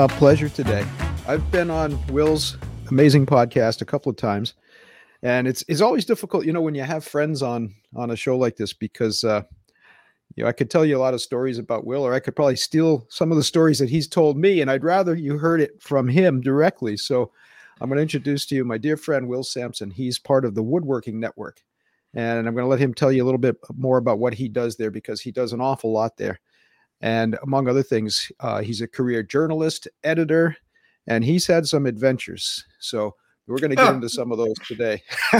a pleasure today. I've been on Will's amazing podcast a couple of times, and it's it's always difficult, you know, when you have friends on on a show like this because uh, you know I could tell you a lot of stories about Will, or I could probably steal some of the stories that he's told me, and I'd rather you heard it from him directly. So I'm going to introduce to you my dear friend Will Sampson. He's part of the Woodworking Network, and I'm going to let him tell you a little bit more about what he does there because he does an awful lot there. And among other things, uh, he's a career journalist, editor, and he's had some adventures. So we're going to get into some of those today.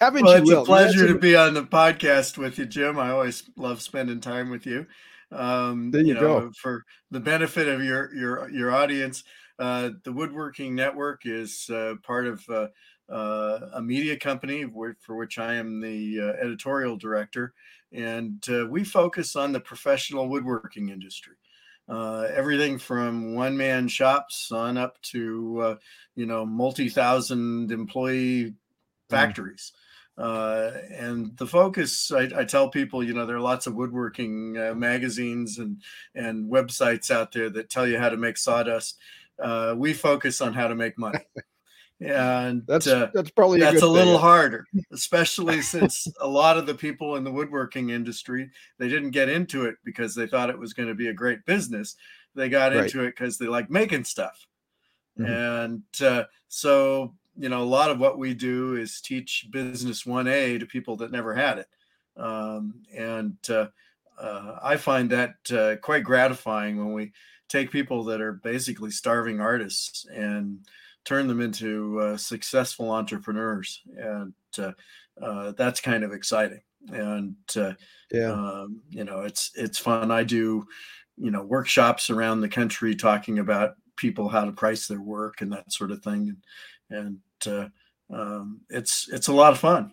Haven't well, you? It's Will? a pleasure to be on the podcast with you, Jim. I always love spending time with you. Um, there you, you know, go. For the benefit of your your your audience, uh, the Woodworking Network is uh, part of uh, uh a media company for which I am the uh, editorial director and uh, we focus on the professional woodworking industry. Uh, everything from one-man shops on up to uh, you know multi-thousand employee mm. factories. Mm. and the focus, I, I, tell people, you know, there are lots of woodworking uh, magazines and and websites out there that tell you how to make sawdust. Uh, we focus on how to make money. and that's uh, that's probably that's a, a little harder especially since a lot of the people in the woodworking industry they didn't get into it because they thought it was going to be a great business they got right. into it because they like making stuff mm-hmm. and uh, so you know a lot of what we do is teach business 1a to people that never had it um, and uh, uh i find that uh, quite gratifying when we take people that are basically starving artists and turn them into uh, successful entrepreneurs, and uh, uh, that's kind of exciting. And uh, yeah, um, you know, it's it's fun. I do, you know, workshops around the country talking about people how to price their work and that sort of thing, and, and uh, um, it's it's a lot of fun.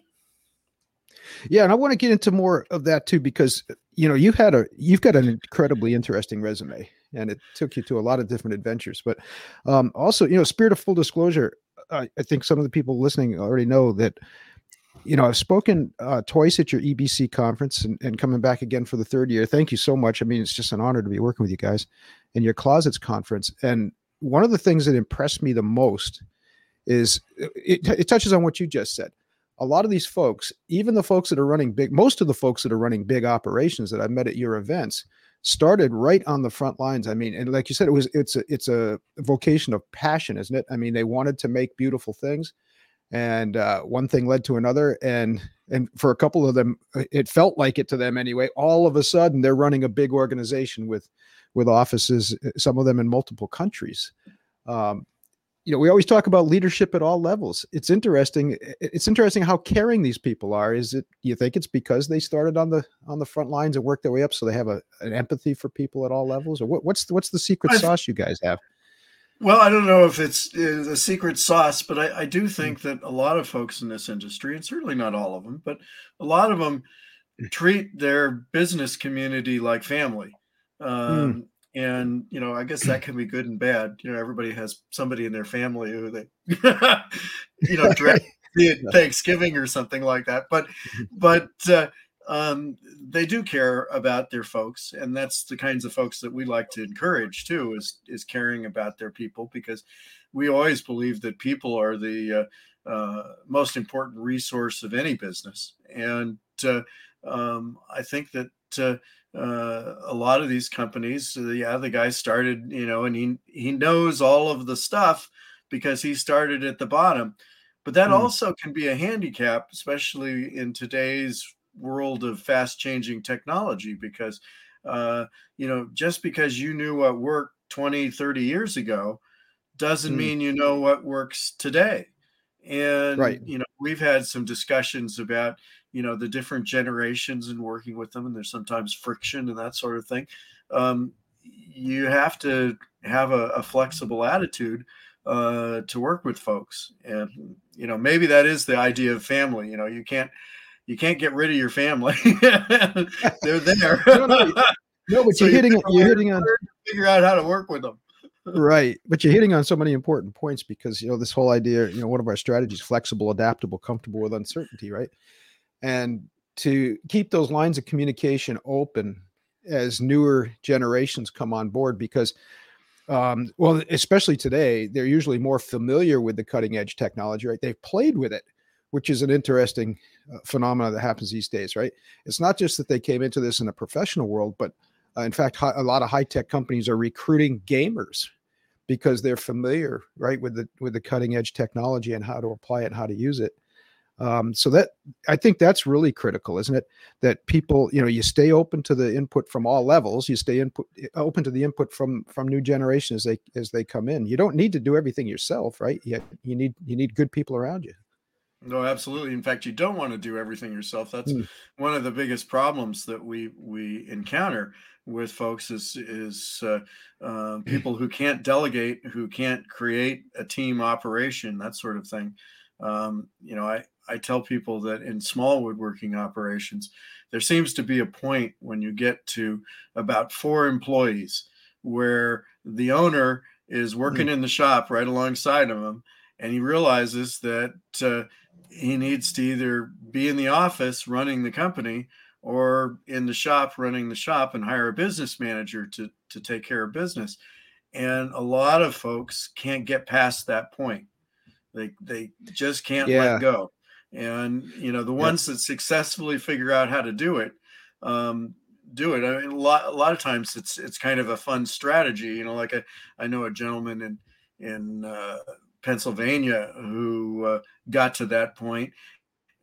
Yeah, and I want to get into more of that too because you know you had a you've got an incredibly interesting resume and it took you to a lot of different adventures. But um, also, you know, spirit of full disclosure, I, I think some of the people listening already know that you know, I've spoken uh, twice at your EBC conference and, and, coming back again for the third year. Thank you so much. I mean, it's just an honor to be working with you guys in your closets conference. And one of the things that impressed me the most is it, it touches on what you just said. A lot of these folks, even the folks that are running big, most of the folks that are running big operations that I've met at your events, started right on the front lines. I mean, and like you said, it was it's a it's a vocation of passion, isn't it? I mean, they wanted to make beautiful things, and uh, one thing led to another, and and for a couple of them, uh, it felt like it to them anyway. All of a sudden, they're running a big organization with with offices, uh, some of them in multiple countries. Um, you know we always talk about leadership at all levels it's interesting it's interesting how caring these people are is it you think it's because they started on the on the front lines and worked their way up so they have a, an empathy for people at all levels or what, what's what's the secret sauce you guys have well i don't know if it's the secret sauce but I, I do hmm. think that a lot of folks in this industry and certainly not all of them but a lot of them hmm. treat their business community like family hmm. um, mm and you know i guess that can be good and bad. You know everybody has somebody in their family who they you know direct thanksgiving or something like that. But but uh, um, they do care about their folks and that's the kinds of folks that we like to encourage too is is caring about their people because we always believe that people are the uh, uh, most important resource of any business. And uh, um, i think that uh, uh, a lot of these companies, uh, yeah, the guy started, you know, and he he knows all of the stuff because he started at the bottom. But that mm. also can be a handicap, especially in today's world of fast changing technology, because uh, you know, just because you knew what worked 20, 30 years ago doesn't mm. mean you know what works today. And right. you know, we've had some discussions about you know the different generations and working with them and there's sometimes friction and that sort of thing um, you have to have a, a flexible attitude uh, to work with folks. And you know maybe that is the idea of family you know you can't you can't get rid of your family. They're there. No, no, no but so you're hitting you're hitting on figure out how to work with them. Right but you're hitting on so many important points because you know this whole idea you know one of our strategies flexible adaptable comfortable with uncertainty right and to keep those lines of communication open as newer generations come on board because um, well, especially today, they're usually more familiar with the cutting edge technology, right? They've played with it, which is an interesting uh, phenomenon that happens these days, right? It's not just that they came into this in a professional world, but uh, in fact, hi- a lot of high tech companies are recruiting gamers because they're familiar, right, with the with the cutting edge technology and how to apply it and how to use it. Um, so that I think that's really critical, isn't it? That people, you know, you stay open to the input from all levels. You stay input open to the input from from new generations as they as they come in. You don't need to do everything yourself, right? You, you need you need good people around you. No, absolutely. In fact, you don't want to do everything yourself. That's mm. one of the biggest problems that we we encounter with folks is is uh, uh, people who can't delegate, who can't create a team operation, that sort of thing. Um, you know, I I tell people that in small woodworking operations, there seems to be a point when you get to about four employees where the owner is working mm. in the shop right alongside of him, and he realizes that uh, he needs to either be in the office running the company or in the shop running the shop and hire a business manager to to take care of business. And a lot of folks can't get past that point. They they just can't yeah. let go and you know the ones that successfully figure out how to do it um, do it. I mean a lot, a lot of times it's it's kind of a fun strategy you know like i, I know a gentleman in in uh, pennsylvania who uh, got to that point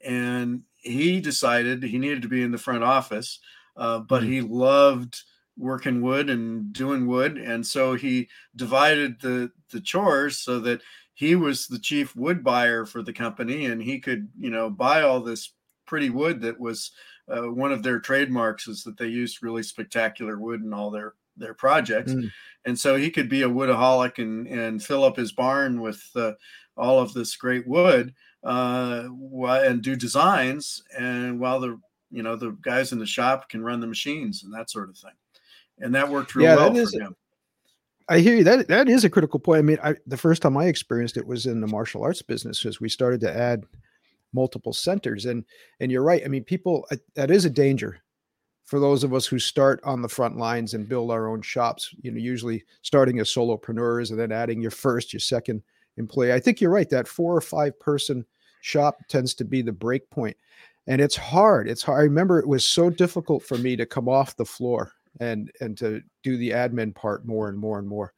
and he decided he needed to be in the front office uh, but mm-hmm. he loved working wood and doing wood. And so he divided the the chores so that he was the chief wood buyer for the company and he could you know buy all this pretty wood that was uh, one of their trademarks is that they used really spectacular wood in all their their projects. Mm. and so he could be a woodaholic and and fill up his barn with uh, all of this great wood uh, and do designs and while the you know the guys in the shop can run the machines and that sort of thing. And that worked real yeah, well for him I hear you. That that is a critical point. I mean, I, the first time I experienced it was in the martial arts business as we started to add multiple centers, and and you're right. I mean, people that is a danger for those of us who start on the front lines and build our own shops. You know, usually starting as solopreneurs and then adding your first, your second employee. I think you're right. That four or five person shop tends to be the break point, and it's hard. It's hard. I remember it was so difficult for me to come off the floor and and to do the admin part more and more and more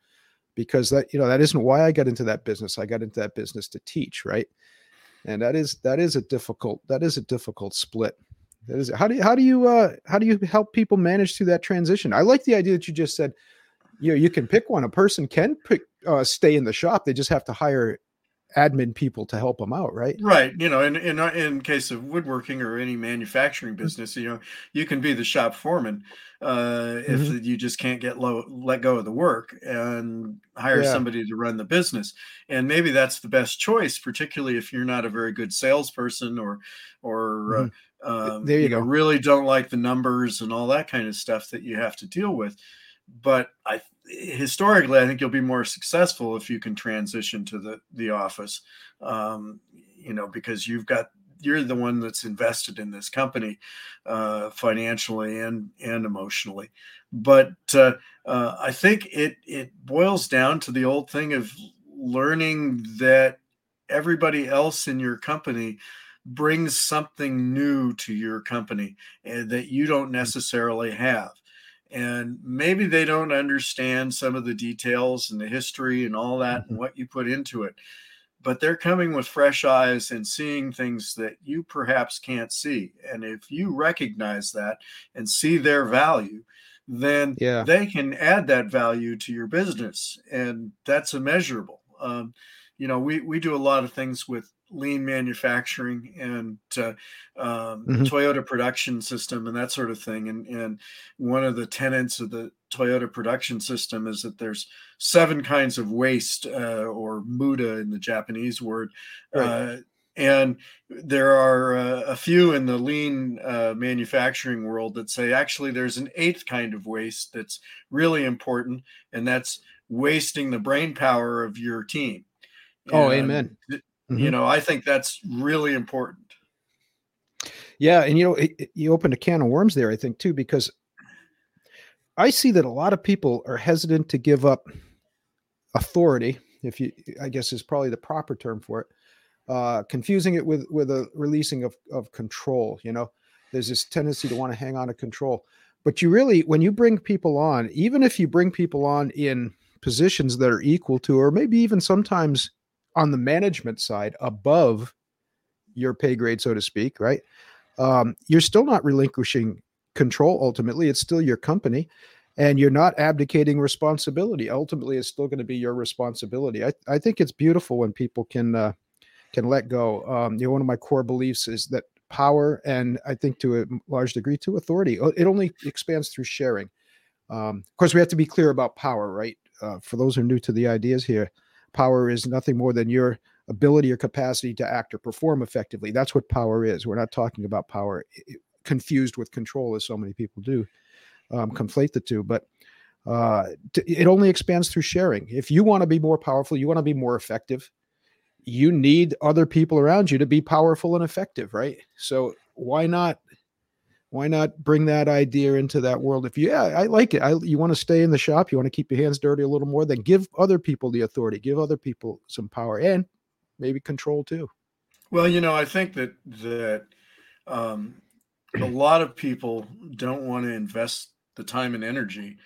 because that you know that isn't why I got into that business. I got into that business to teach, right? And that is that is a difficult that is a difficult split. That is how do you how do you uh how do you help people manage through that transition? I like the idea that you just said. You know, you can pick one. A person can pick uh, stay in the shop. They just have to hire admin people to help them out, right? Right. You know, in in in case of woodworking or any manufacturing mm-hmm. business, you know, you can be the shop foreman uh, if mm-hmm. you just can't get low, let go of the work and hire yeah. somebody to run the business. And maybe that's the best choice, particularly if you're not a very good salesperson or or mm-hmm. uh, there you, you go. Know, really don't like the numbers and all that kind of stuff that you have to deal with. But I historically, I think you'll be more successful if you can transition to the the office. Um, you know, because you've got you're the one that's invested in this company uh, financially and and emotionally. But uh, uh, I think it it boils down to the old thing of learning that everybody else in your company brings something new to your company that you don't necessarily have and maybe they don't understand some of the details and the history and all that and mm-hmm. what you put into it but they're coming with fresh eyes and seeing things that you perhaps can't see and if you recognize that and see their value then yeah. they can add that value to your business and that's immeasurable um, you know we we do a lot of things with lean manufacturing and uh, um, mm-hmm. Toyota production system and that sort of thing. And, and one of the tenets of the Toyota production system is that there's seven kinds of waste uh, or muda in the Japanese word. Right. Uh, and there are uh, a few in the lean uh, manufacturing world that say actually there's an eighth kind of waste that's really important, and that's wasting the brain power of your team. Oh, amen. Mm-hmm. You know, I think that's really important. Yeah, and you know, it, it, you opened a can of worms there, I think, too, because I see that a lot of people are hesitant to give up authority, if you, I guess is probably the proper term for it, uh, confusing it with with a releasing of of control. You know, there's this tendency to want to hang on to control, but you really, when you bring people on, even if you bring people on in positions that are equal to, or maybe even sometimes on the management side above your pay grade, so to speak, right? Um, you're still not relinquishing control. Ultimately, it's still your company, and you're not abdicating responsibility. Ultimately, it's still going to be your responsibility. I, I think it's beautiful when people can uh, can let go. Um, you know, one of my core beliefs is that power, and I think to a large degree to authority, it only expands through sharing. Um, of course, we have to be clear about power, right? Uh, for those who are new to the ideas here, power is nothing more than your ability or capacity to act or perform effectively. That's what power is. We're not talking about power confused with control, as so many people do um, conflate the two. But uh, it only expands through sharing. If you want to be more powerful, you want to be more effective, you need other people around you to be powerful and effective, right? So why not? Why not bring that idea into that world? If you, yeah, I like it. I, you want to stay in the shop, you want to keep your hands dirty a little more, then give other people the authority, give other people some power, and maybe control too. Well, you know, I think that that um, a lot of people don't want to invest the time and energy.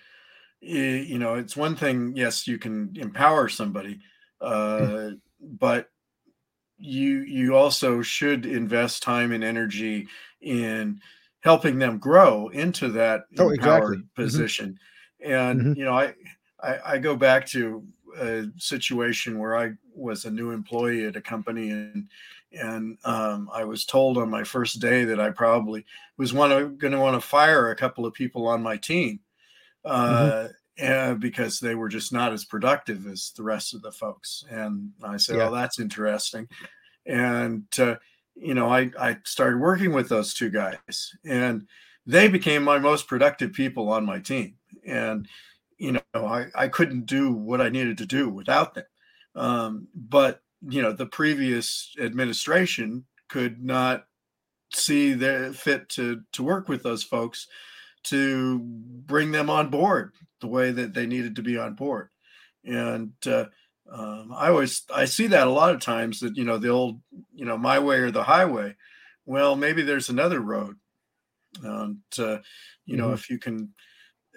You know, it's one thing. Yes, you can empower somebody, uh, but you you also should invest time and energy in helping them grow into that oh, exactly. Mm-hmm. position. Mm-hmm. And mm-hmm. you know, I, I I go back to a situation where I was a new employee at a company and and um, I was told on my first day that I probably was one going to want to fire a couple of people on my team uh, mm-hmm. because they were just not as productive as the rest of the folks. And I said, yeah. "Oh, that's interesting." And uh, you know, I I started working with those two guys, and they became my most productive people on my team. And you know, I, I couldn't do what I needed to do without them. Um, but you know, the previous administration could not see their fit to to work with those folks to bring them on board the way that they needed to be on board. And uh, um, I always I see that a lot of times that you know the old you know my way or the highway. Well, maybe there's another road. And uh, you know, mm-hmm. if you can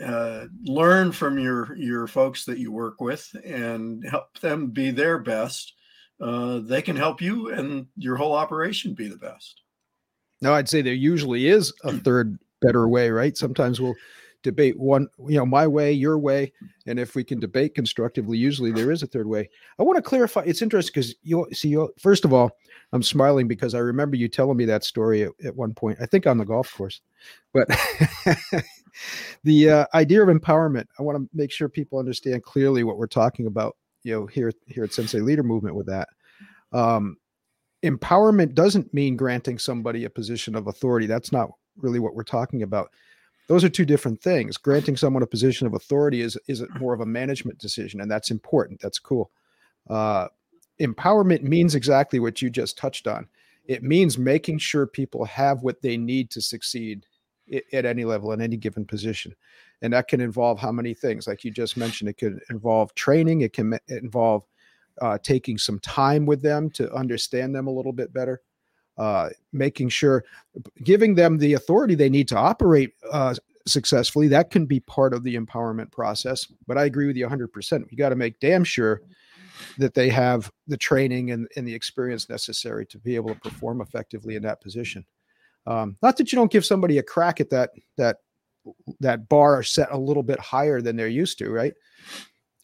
uh, learn from your your folks that you work with and help them be their best uh, they can help you and your whole operation be the best no i'd say there usually is a third better way right sometimes we'll debate one you know my way your way and if we can debate constructively usually there is a third way. I want to clarify it's interesting because you see you first of all i'm smiling because i remember you telling me that story at, at one point i think on the golf course but the uh, idea of empowerment i want to make sure people understand clearly what we're talking about you know here here at sensei leader movement with that. Um, empowerment doesn't mean granting somebody a position of authority that's not really what we're talking about those are two different things. Granting someone a position of authority is is more of a management decision and that's important. That's cool. Uh, empowerment means exactly what you just touched on. It means making sure people have what they need to succeed at any level in any given position. And that can involve how many things? Like you just mentioned it could involve training it can involve uh, taking some time with them to understand them a little bit better uh, making sure giving them the authority they need to operate uh, successfully that can be part of the empowerment process but i agree with you 100% you got to make damn sure that they have the training and, and the experience necessary to be able to perform effectively in that position um, not that you don't give somebody a crack at that that that bar set a little bit higher than they're used to, right?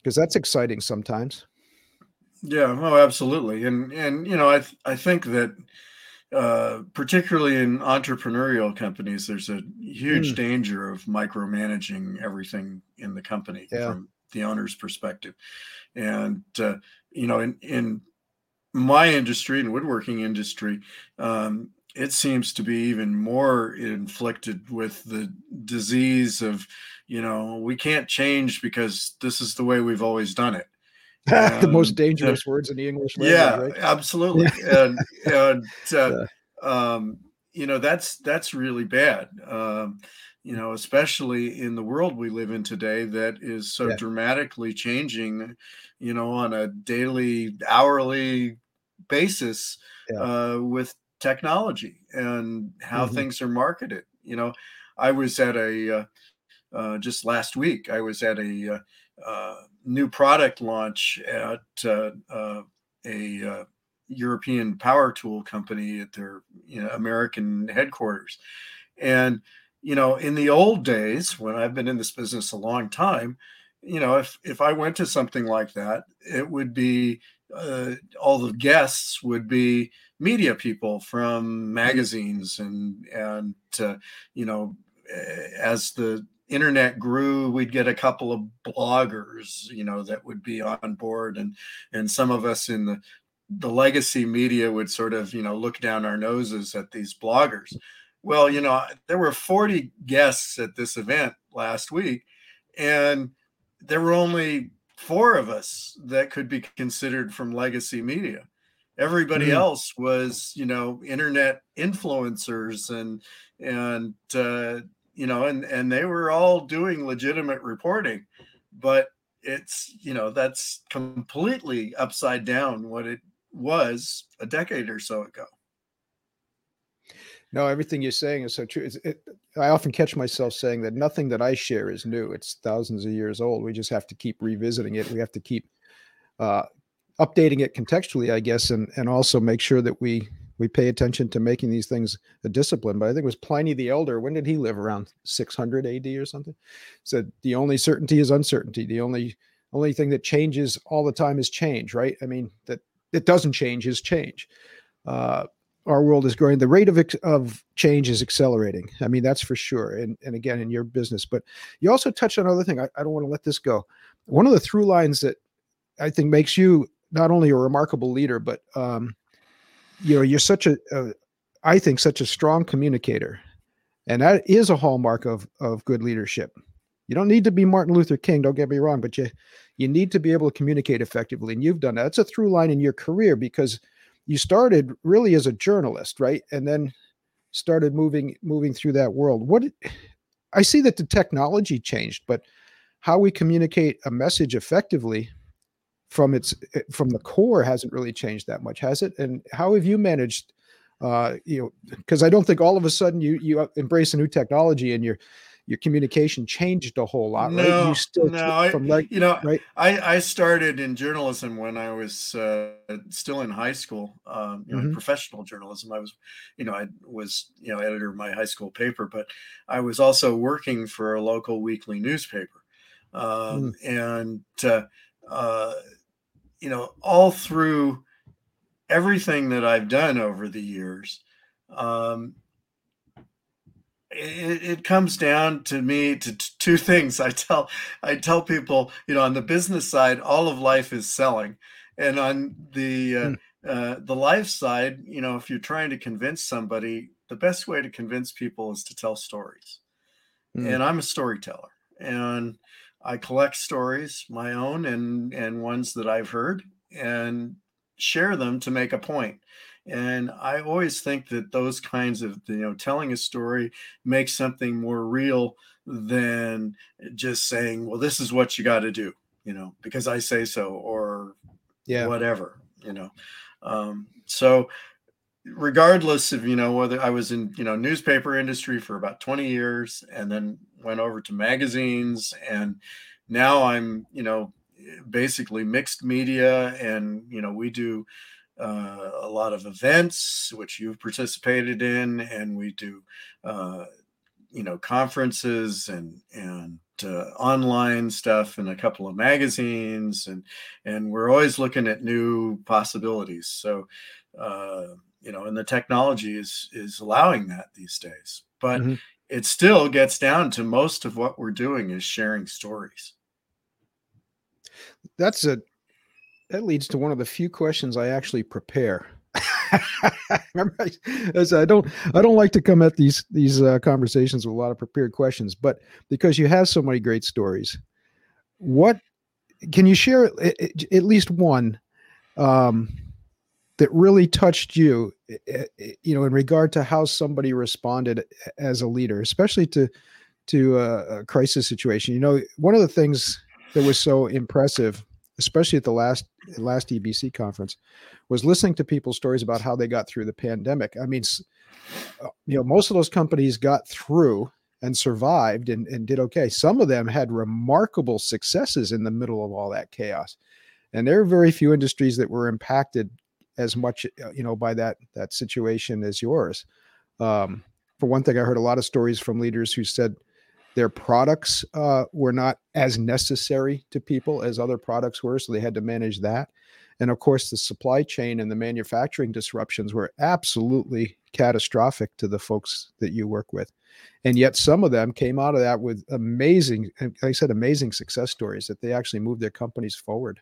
Because that's exciting sometimes. Yeah, oh, absolutely, and and you know, I th- I think that uh, particularly in entrepreneurial companies, there's a huge mm. danger of micromanaging everything in the company yeah. from the owner's perspective, and uh, you know, in in my industry and woodworking industry, um, it seems to be even more inflicted with the disease of, you know, we can't change because this is the way we've always done it. the most dangerous uh, words in the English language. Yeah, right? absolutely. and and uh, um, you know that's that's really bad. Um, you know, especially in the world we live in today that is so yeah. dramatically changing, you know, on a daily, hourly basis yeah. uh, with technology and how mm-hmm. things are marketed. You know, I was at a, uh, uh, just last week, I was at a uh, uh, new product launch at uh, a European power tool company at their you know, American headquarters. And you know, in the old days when I've been in this business a long time, you know, if if I went to something like that, it would be uh, all the guests would be media people from magazines and and uh, you know, as the internet grew we'd get a couple of bloggers you know that would be on board and and some of us in the the legacy media would sort of you know look down our noses at these bloggers well, you know, there were 40 guests at this event last week, and there were only four of us that could be considered from legacy media. Everybody mm. else was, you know, internet influencers and and uh, you know, and and they were all doing legitimate reporting, but it's you know that's completely upside down what it was a decade or so ago. No, everything you're saying is so true. It, I often catch myself saying that nothing that I share is new. It's thousands of years old. We just have to keep revisiting it. We have to keep uh, updating it contextually, I guess, and and also make sure that we we pay attention to making these things a discipline. But I think it was Pliny the Elder. When did he live? Around 600 AD or something. Said the only certainty is uncertainty. The only only thing that changes all the time is change. Right? I mean that it doesn't change is change. Uh, our world is growing. The rate of of change is accelerating. I mean, that's for sure. And and again, in your business, but you also touched on another thing. I, I don't want to let this go. One of the through lines that I think makes you not only a remarkable leader, but um, you know, you're such a, a, I think, such a strong communicator, and that is a hallmark of of good leadership. You don't need to be Martin Luther King. Don't get me wrong, but you you need to be able to communicate effectively, and you've done that. That's a through line in your career because you started really as a journalist, right? And then started moving moving through that world. What I see that the technology changed, but how we communicate a message effectively from its eh, from the core hasn't really changed that much, has it? And how have you managed uh you know because I don't think all of a sudden you you embrace a new technology and you're your communication changed a whole lot, right? No, you still no, from like, you know, right? I, I started in journalism when I was uh, still in high school, um, you know, mm-hmm. professional journalism. I was, you know, I was, you know, editor of my high school paper, but I was also working for a local weekly newspaper. Um, mm. And, uh, uh, you know, all through everything that I've done over the years, um, it, it, comes down to me to t- two things. I tell I tell people, you know, on the business side, all of life is selling, and on the uh, mm. uh, the life side, you know, if you're trying to convince somebody, the best way to convince people is to tell stories. Mm. And I'm a storyteller, and I collect stories, my own and and ones that I've heard, and share them to make a point. and i always think that those kinds of you know telling a story makes something more real than just saying well this is what you got to do you know because i say so or yeah whatever you know um, so regardless of you know whether i was in you know newspaper industry for about 20 years and then went over to magazines and now i'm you know basically mixed media and you know we do uh, a lot of events which you've participated in, and we do, uh, you know, conferences and and uh, online stuff and a couple of magazines, and and we're always looking at new possibilities. So, uh, you know, and the technology is is allowing that these days, but. Mm-hmm. It still gets down to most of what we're doing is sharing stories. That's a that leads to one of the few questions I actually prepare. Remember, I, I, don't I don't like to come at these these uh, conversations with a lot of prepared questions, but because you have so many great stories, what can you share at least one um, that really touched you? You know, in regard to how somebody responded as a leader, especially to to a, a crisis situation. You know, one of the things that was so impressive, especially at the last last EBC conference, was listening to people's stories about how they got through the pandemic. I mean, uh, you know, most of those companies got through and survived and, and did okay. Some of them had remarkable successes in the middle of all that chaos. And there are very few industries that were impacted as much, uh, you know, by that that situation as yours. Um, for one thing, I heard a lot of stories from leaders who said their products uh, were not as necessary to people as other products were, so they had to manage that. And of course, the supply chain and the manufacturing disruptions were absolutely catastrophic to the folks that you work with. And yet, some of them came out of that with amazing, like I said, amazing success stories that they actually moved their companies forward.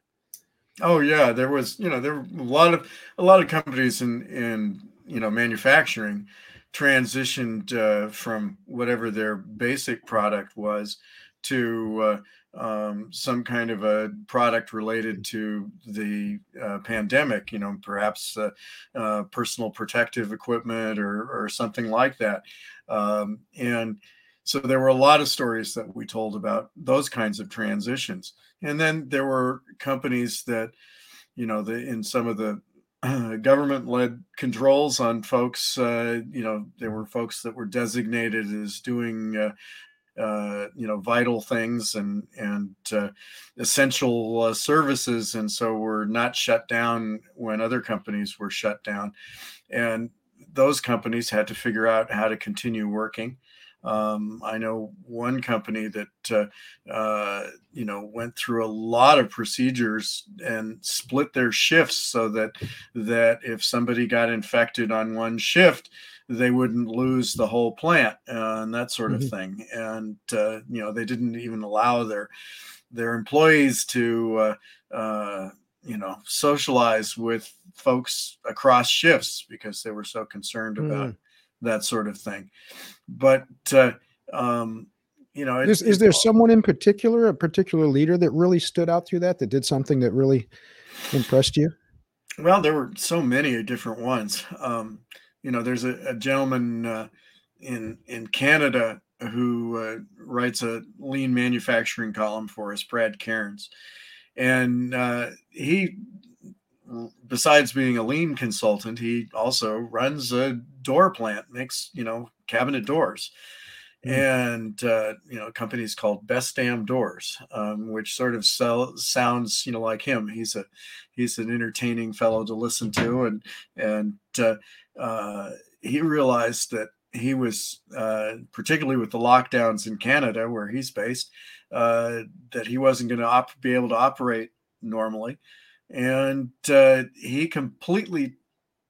Oh yeah, there was, you know, there were a lot of a lot of companies in in you know manufacturing transitioned uh, from whatever their basic product was to uh, um, some kind of a product related to the uh, pandemic, you know, perhaps uh, uh, personal protective equipment or, or something like that. Um, and so there were a lot of stories that we told about those kinds of transitions. And then there were companies that, you know, the, in some of the government led controls on folks. Uh, you know, there were folks that were designated as doing, uh, uh you know, vital things and and uh, essential uh, services, and so were not shut down when other companies were shut down, and those companies had to figure out how to continue working. Um, I know one company that uh, uh, you know went through a lot of procedures and split their shifts so that that if somebody got infected on one shift, they wouldn't lose the whole plant uh, and that sort of mm-hmm. thing. And uh, you know they didn't even allow their their employees to uh, uh, you know socialize with folks across shifts because they were so concerned about mm. That sort of thing but uh, um, you know, is, is there someone in particular, a particular leader that really stood out through that, that did something that really impressed you? Well, there were so many different ones. Um, you know, there's a, a gentleman uh, in in Canada who uh, writes a lean manufacturing column for us, Brad Cairns, and uh, he, besides being a lean consultant, he also runs a door plant, makes you know cabinet doors. Mm. And uh, you know, companies called Best Damn Doors, um, which sort of sell, sounds, you know, like him. He's a he's an entertaining fellow to listen to, and and uh, uh, he realized that he was uh, particularly with the lockdowns in Canada, where he's based, uh, that he wasn't going to op- be able to operate normally, and uh, he completely,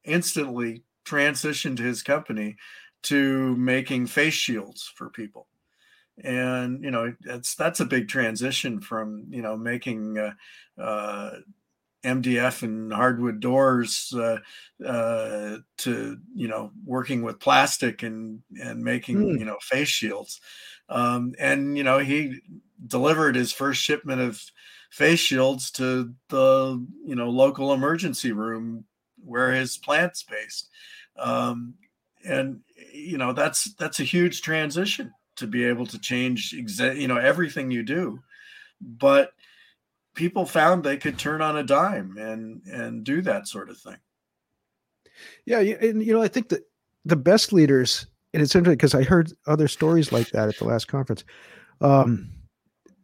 instantly transitioned his company to making face shields for people and you know that's that's a big transition from you know making uh, uh, MDF and hardwood doors uh, uh, to you know working with plastic and and making mm. you know face shields um, and you know he delivered his first shipment of face shields to the you know local emergency room where his plant's based. Um, and you know that's that's a huge transition to be able to change exa- you know everything you do. But people found they could turn on a dime and and do that sort of thing. Yeah and you know i think that the best leaders and it's interesting because i heard other stories like that at the last conference um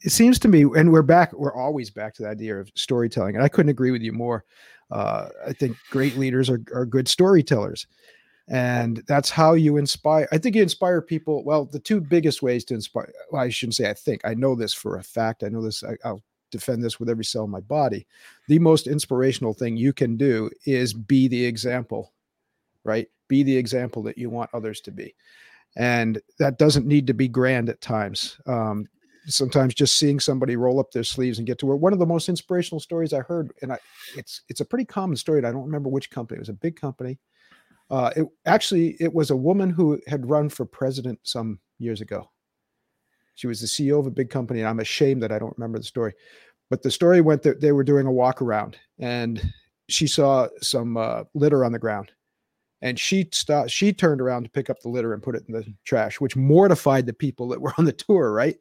it seems to me and we're back we're always back to the idea of storytelling and i couldn't agree with you more. Uh, i think great leaders are, are good storytellers and that's how you inspire i think you inspire people well the two biggest ways to inspire well, i shouldn't say i think i know this for a fact i know this I, i'll defend this with every cell in my body. The most inspirational thing you can do is be the example right? Be the example that you want others to be. And that doesn't need to be grand at times. Um, sometimes just seeing somebody roll up their sleeves and get to work. One of the most inspirational stories I heard, and I, it's it's a pretty common story. I don't remember which company. It was a big company, uh, it actually it was a woman who had run for president some years ago. She was the CEO of a big company, and I'm ashamed that I don't remember the story. But the story went that they were doing a walk around, and she saw some uh, litter on the ground, and she stopped she turned around to pick up the litter and put it in the trash which mortified the people that were on the tour right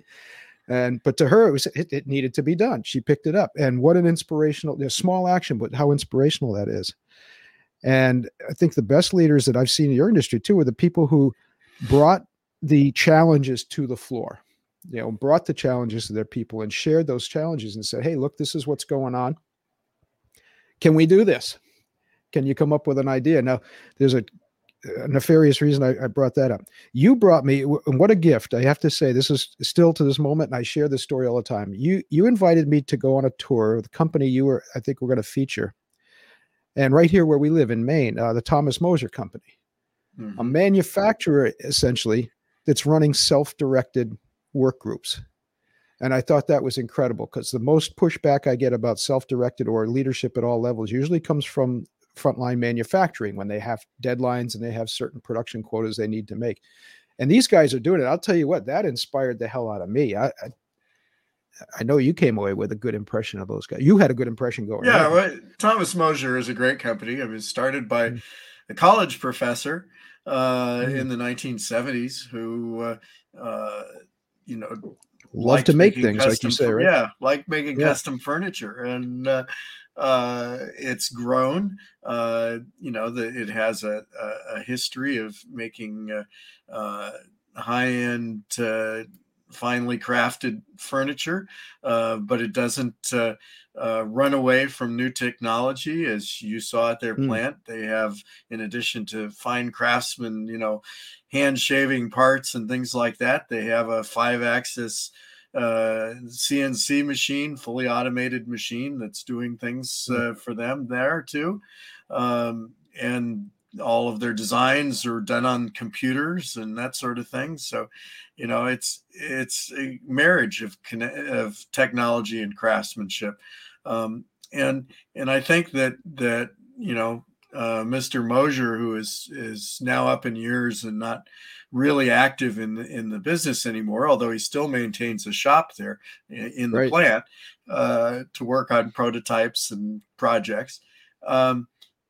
and but to her it was it, it needed to be done. She picked it up. And what an inspirational small action but how inspirational that is. And i think the best leaders that i've seen in your industry too are the people who brought the challenges to the floor. You know brought the challenges to their people and shared those challenges and said hey look this is what's going on. Can we do this? Can you come up with an idea? Now, there's a nefarious reason I, I, brought that up. You brought me, and what a gift! I have to say, this is still to this moment, and I share this story all the time. You you invited me to go on a tour with the company you were, I think, we're going to feature, and right here where we live in Maine, uh, the Thomas Moser Company, mm-hmm. a manufacturer essentially that's running self-directed work groups. And I thought that was incredible because the most pushback I get about self directed or leadership at all levels usually comes from frontline manufacturing when they have deadlines and they have certain production quotas they need to make. And these guys are doing it. I'll tell you what, that inspired the hell out of me. I, I, I know you came away with a good impression of those guys. You had a good impression going. Yeah, well, Thomas Moser is a great company. I mean, started by mm-hmm. a college professor uh, mm-hmm. in the 1970s who, uh, uh, you know, love to make things like you say, right? Yeah, like making yeah. custom furniture, and uh, it's grown. Uh, you know, the, it has a, a, a, history of making uh, uh high end, uh, finely crafted furniture, uh, but it doesn't run away from new technology. As you saw at their mm. plant, they have, in addition to fine craftsmen, you know, hand shaving parts and things like that, they have a five axis uh, CNC machine, fully automated machine that's doing things hmm. uh, for them there too. Um, and all of their designs are done on computers and that sort of thing. So, you know, it's it's a marriage of of technology and craftsmanship. Um, and and I think that that you know uh, Mr. Moser, who is is now up in years and not really active in the, in the business anymore, although he still maintains a shop there in the right. plant uh, to work on prototypes and projects. Um,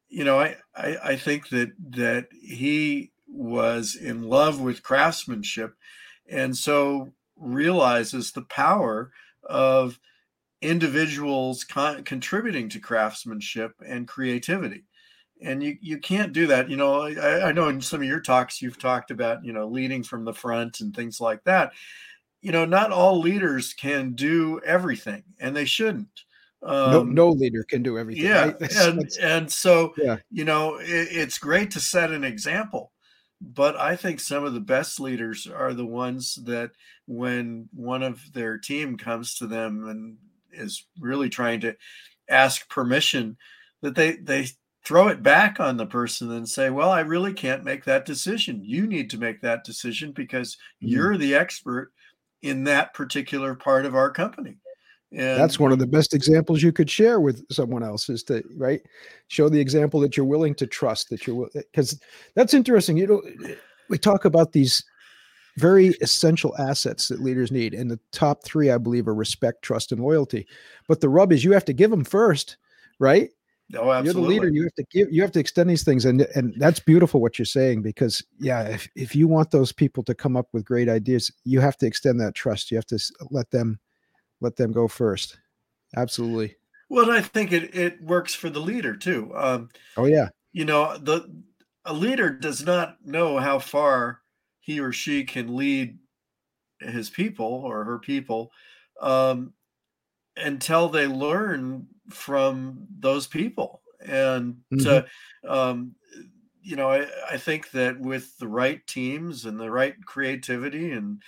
you know, I, I, I think that that he was in love with craftsmanship, and so realizes the power of individuals con- contributing to craftsmanship and creativity and you you can't do that you know I, I, know in some of your talks you've talked about you know leading from the front and things like that you know not all leaders can do everything and they shouldn't um, no, no leader can do everything yeah right? that's, and that's, and so yeah. you know it, it's great to set an example but i think some of the best leaders are the ones that when one of their team comes to them and is really trying to ask permission that they they throw it back on the person and say, Well, I really can't make that decision. You need to make that decision because mm-hmm. you're the expert in that particular part of our company. And that's one of the best examples you could share with someone else is to right show the example that you're willing to trust that you're because that's interesting. You know, we talk about these very essential assets that leaders need, and the top three, I believe, are respect, trust, and loyalty. But the rub is you have to give them first, right? Oh, absolutely. You're the leader. You have to give. You have to extend these things, and and that's beautiful what you're saying because yeah, if if you want those people to come up with great ideas, you have to extend that trust. You have to let them let them go first. Absolutely. Well, I think it it works for the leader too. Um, oh yeah. You know the a leader does not know how far he or she can lead his people or her people um, until they learn from those people. And, mm-hmm. um, you know, I, I think that with the right teams and the right creativity and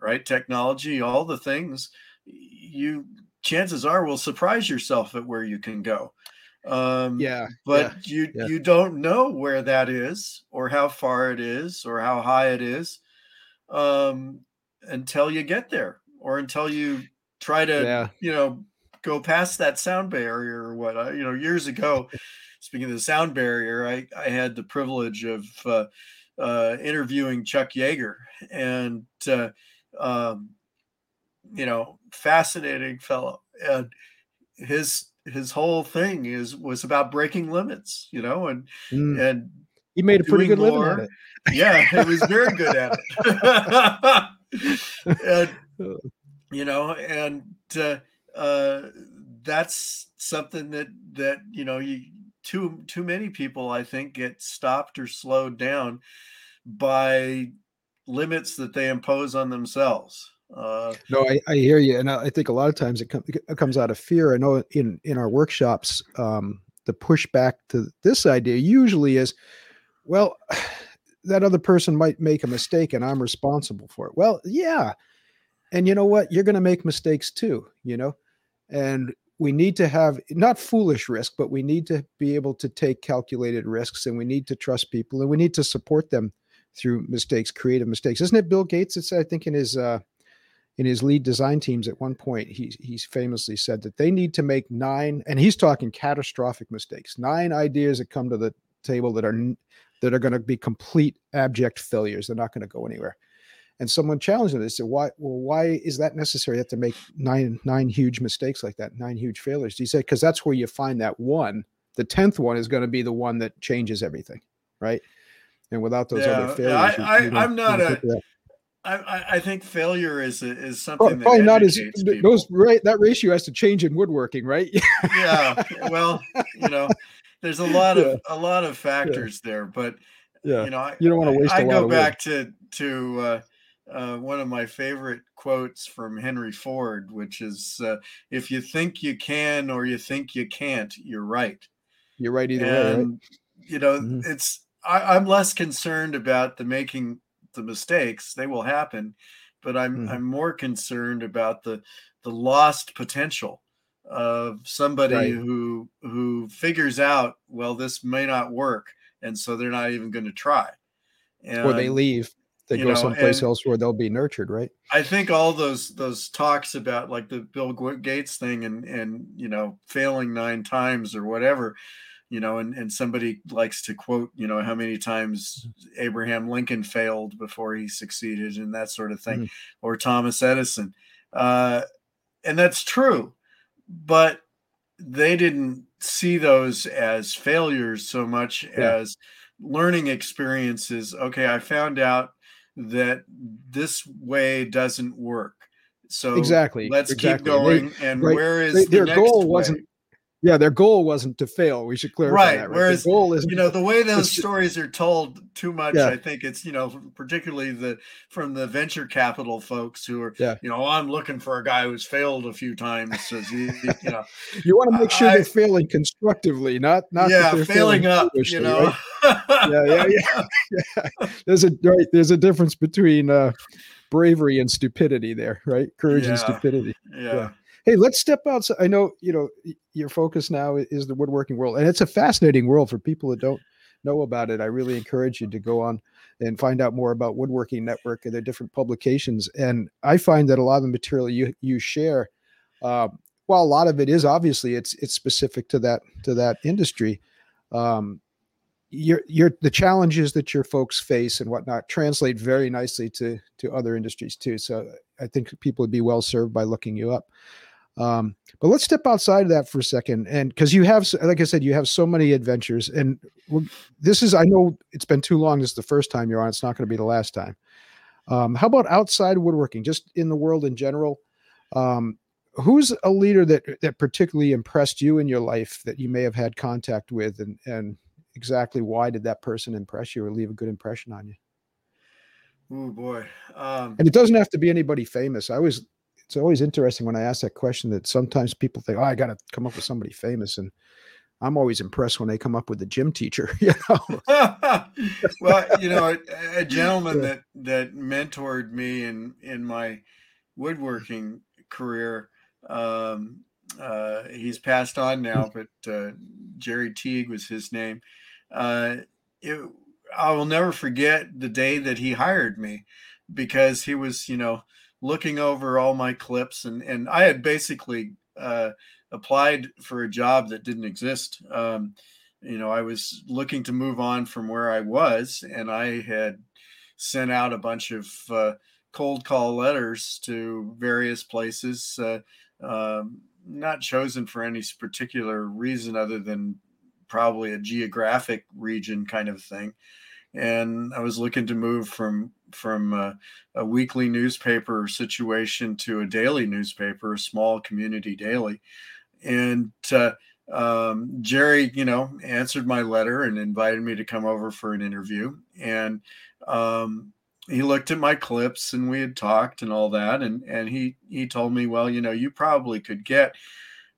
right technology, all the things, you chances are will surprise yourself at where you can go. Um, yeah, but yeah, you yeah. you don't know where that is or how far it is or how high it is um, until you get there or until you try to yeah. you know go past that sound barrier or what. I, you know, years ago, speaking of the sound barrier, I, I had the privilege of uh, uh, interviewing Chuck Yeager, and uh, um, you know, fascinating fellow, and his his whole thing is was about breaking limits, you know, and mm. and he made a pretty good living at it. Yeah, he was very good at it. and, you know, and uh, uh, that's something that that you know you too too many people I think get stopped or slowed down by limits that they impose on themselves. Uh, no, I, I, hear you, and I, I, think a lot of times it, com- it, comes out of fear. I know in in our workshops, um, the pushback to this idea usually is, well, that other person might make a mistake, and I'm responsible for it. Well, yeah, and you know what? You're going to make mistakes too. You know, and we need to have not foolish risk, but we need to be able to take calculated risks, and we need to trust people, and we need to support them through mistakes, creative mistakes. Isn't it Bill Gates? It's I think in his uh, in his lead design teams at one point he he's famously said that they need to make nine, and he's talking catastrophic mistakes, nine ideas that come to the table that are that are going to be complete abject failures. They're not going to go anywhere. And someone challenged him. They said, "Why? Well, why is that necessary? You have to make nine nine huge mistakes like that, nine huge failures." He said, "Because that's where you find that one. The tenth one is going to be the one that changes everything, right?" and without those yeah, other failures, I, you, you I, am not a. I, I think failure is is something probably not as those right that ratio has to change in woodworking, right? yeah, well, you know, there's a lot of a lot of factors yeah. there, but yeah, you know, I, you don't want to waste. I, go back wood. to to uh, uh, one of my favorite quotes from Henry Ford, which is, uh, "If you think you can or you think you can't, you're right." You're right either and, way. Right? You know, mm-hmm. it's I, am less concerned about the making the mistakes; they will happen. But I'm mm-hmm. I'm more concerned about the the lost potential of somebody right. who who figures out, well, this may not work, and so they're not even going to try. And, or they leave they go know, someplace else where they'll be nurtured right i think all those those talks about like the bill gates thing and and you know failing nine times or whatever you know, and, and somebody likes to quote, you know, how many times Abraham Lincoln failed before he succeeded and that sort of thing, mm. or Thomas Edison. Uh, and that's true, but they didn't see those as failures so much yeah. as learning experiences. Okay, I found out that this way doesn't work. So exactly, let's exactly. keep going. They, and right. where is they, the their goal way? wasn't yeah, their goal wasn't to fail. We should clarify right. that. Right. Whereas, the goal is you know, the way those stories are told too much, yeah. I think it's, you know, particularly the from the venture capital folks who are, yeah. you know, I'm looking for a guy who's failed a few times. So, you, you know, you want to make sure I, they're failing constructively, not, not, yeah, failing, failing, up, you know, right? yeah, yeah, yeah, yeah. There's a, right. There's a difference between, uh, bravery and stupidity there, right? Courage yeah. and stupidity. yeah. Hey, let's step outside. I know, you know, your focus now is the woodworking world, and it's a fascinating world for people that don't know about it. I really encourage you to go on and find out more about Woodworking Network and their different publications. And I find that a lot of the material you you share, uh, while a lot of it is obviously it's it's specific to that to that industry, um, your your the challenges that your folks face and whatnot translate very nicely to to other industries too. So I think people would be well served by looking you up. Um, but let's step outside of that for a second. And because you have, like I said, you have so many adventures. And this is, I know it's been too long. This is the first time you're on. It's not going to be the last time. Um, how about outside woodworking, just in the world in general? Um, who's a leader that that particularly impressed you in your life that you may have had contact with, and and exactly why did that person impress you or leave a good impression on you? Oh boy! Um, and it doesn't have to be anybody famous. I always it's always interesting when I ask that question that sometimes people think, oh, I got to come up with somebody famous. And I'm always impressed when they come up with a gym teacher, you know. well, you know, a, a gentleman that that mentored me in in my woodworking career. Um, uh, he's passed on now, but uh, Jerry Teague was his name. Uh, it, I will never forget the day that he hired me because he was, you know, looking over all my clips and and I had basically uh, applied for a job that didn't exist. Um, you know, I was looking to move on from where I was, and I had sent out a bunch of uh, cold call letters to various places, uh, um, not chosen for any particular reason other than probably a geographic region kind of thing. And I was looking to move from from a, a weekly newspaper situation to a daily newspaper, a small community daily. And uh, um, Jerry, you know, answered my letter and invited me to come over for an interview. And um, he looked at my clips and we had talked and all that. And, and he, he told me, well, you know, you probably could get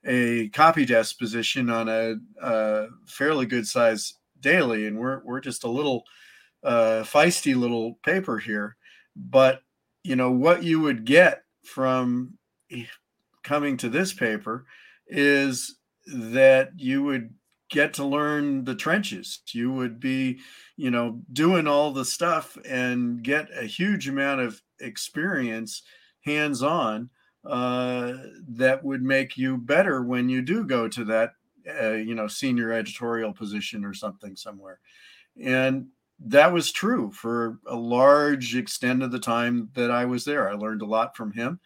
a copy desk position on a, a fairly good size daily. And we're, we're just a little uh, feisty little paper here. But, you know, what you would get from coming to this paper is that you would get to learn the trenches. You would be, you know, doing all the stuff and get a huge amount of experience hands on uh, that would make you better when you do go to that, uh, you know, senior editorial position or something somewhere. And that was true for a large extent of the time that I was there. I learned a lot from him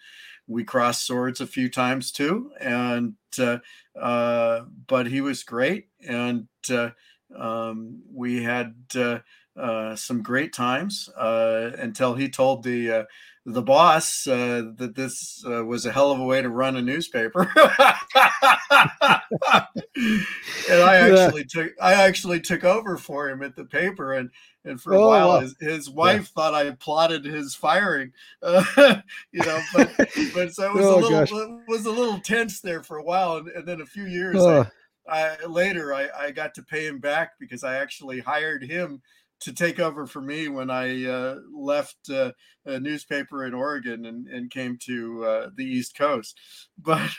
we crossed swords a few times too, and uh, uh, but he was great, and uh, um, we had uh, uh, some great times uh, until he told the the boss that this was a hell of a way to run a newspaper. and I actually took I actually took over for him at the paper, and and for a oh, while wow. his, his wife yeah. thought I plotted his firing. Uh, you know, but but so it was oh, a little was a little tense there for a while, and, and then a few years oh. I, I, later I, I got to pay him back because I actually hired him to take over for me when I uh, left uh, a newspaper in Oregon and, and came to uh, the East Coast. But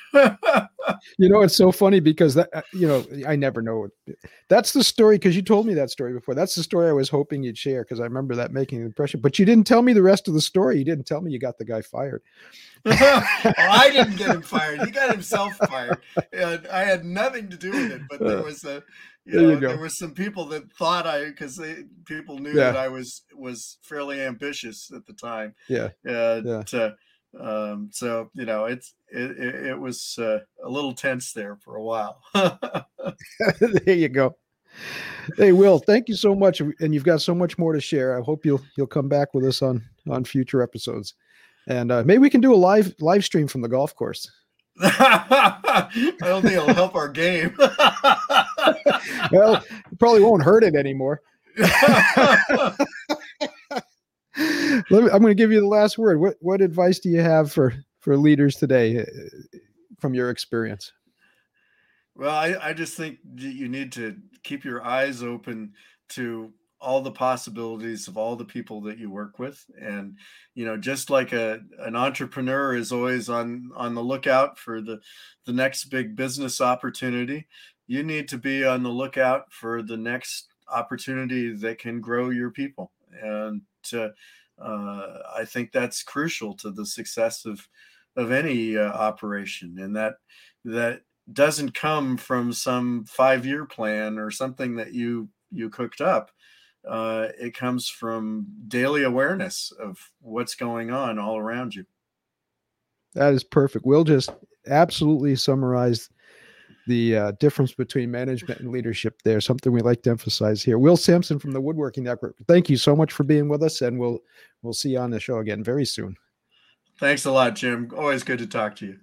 you know, it's so funny because that uh, you know I never know. That's the story because you told me that story before. That's the story I was hoping you'd share because I remember that making an impression. But you didn't tell me the rest of the story. You didn't tell me you got the guy fired. well, I didn't get him fired. He got himself fired. And I had nothing to do with it. But there uh. was a you there know, you there were some people that thought I because people knew yeah. that I was was fairly ambitious at the time. Yeah. And yeah. Uh, um, so you know, it's it, it, it was uh, a little tense there for a while. there you go. Hey, Will, thank you so much, and you've got so much more to share. I hope you'll you'll come back with us on on future episodes, and uh, maybe we can do a live live stream from the golf course. I don't think it'll help our game. well, it probably won't hurt it anymore. Me, I'm going to give you the last word. What what advice do you have for for leaders today uh, from your experience? Well, I, I just think that you need to keep your eyes open to all the possibilities of all the people that you work with and you know just like a an entrepreneur is always on on the lookout for the the next big business opportunity you need to be on the lookout for the next opportunity that can grow your people and uh, uh, i think that's crucial to the success of of any uh, operation and that that doesn't come from some five year plan or something that you you cooked up uh, it comes from daily awareness of what's going on all around you. That is perfect. We'll just absolutely summarize the uh, difference between management and leadership there, something we like to emphasize here. Will Sampson from the Woodworking Network. Thank you so much for being with us, and we'll we'll see you on the show again very soon. Thanks a lot, Jim. Always good to talk to you.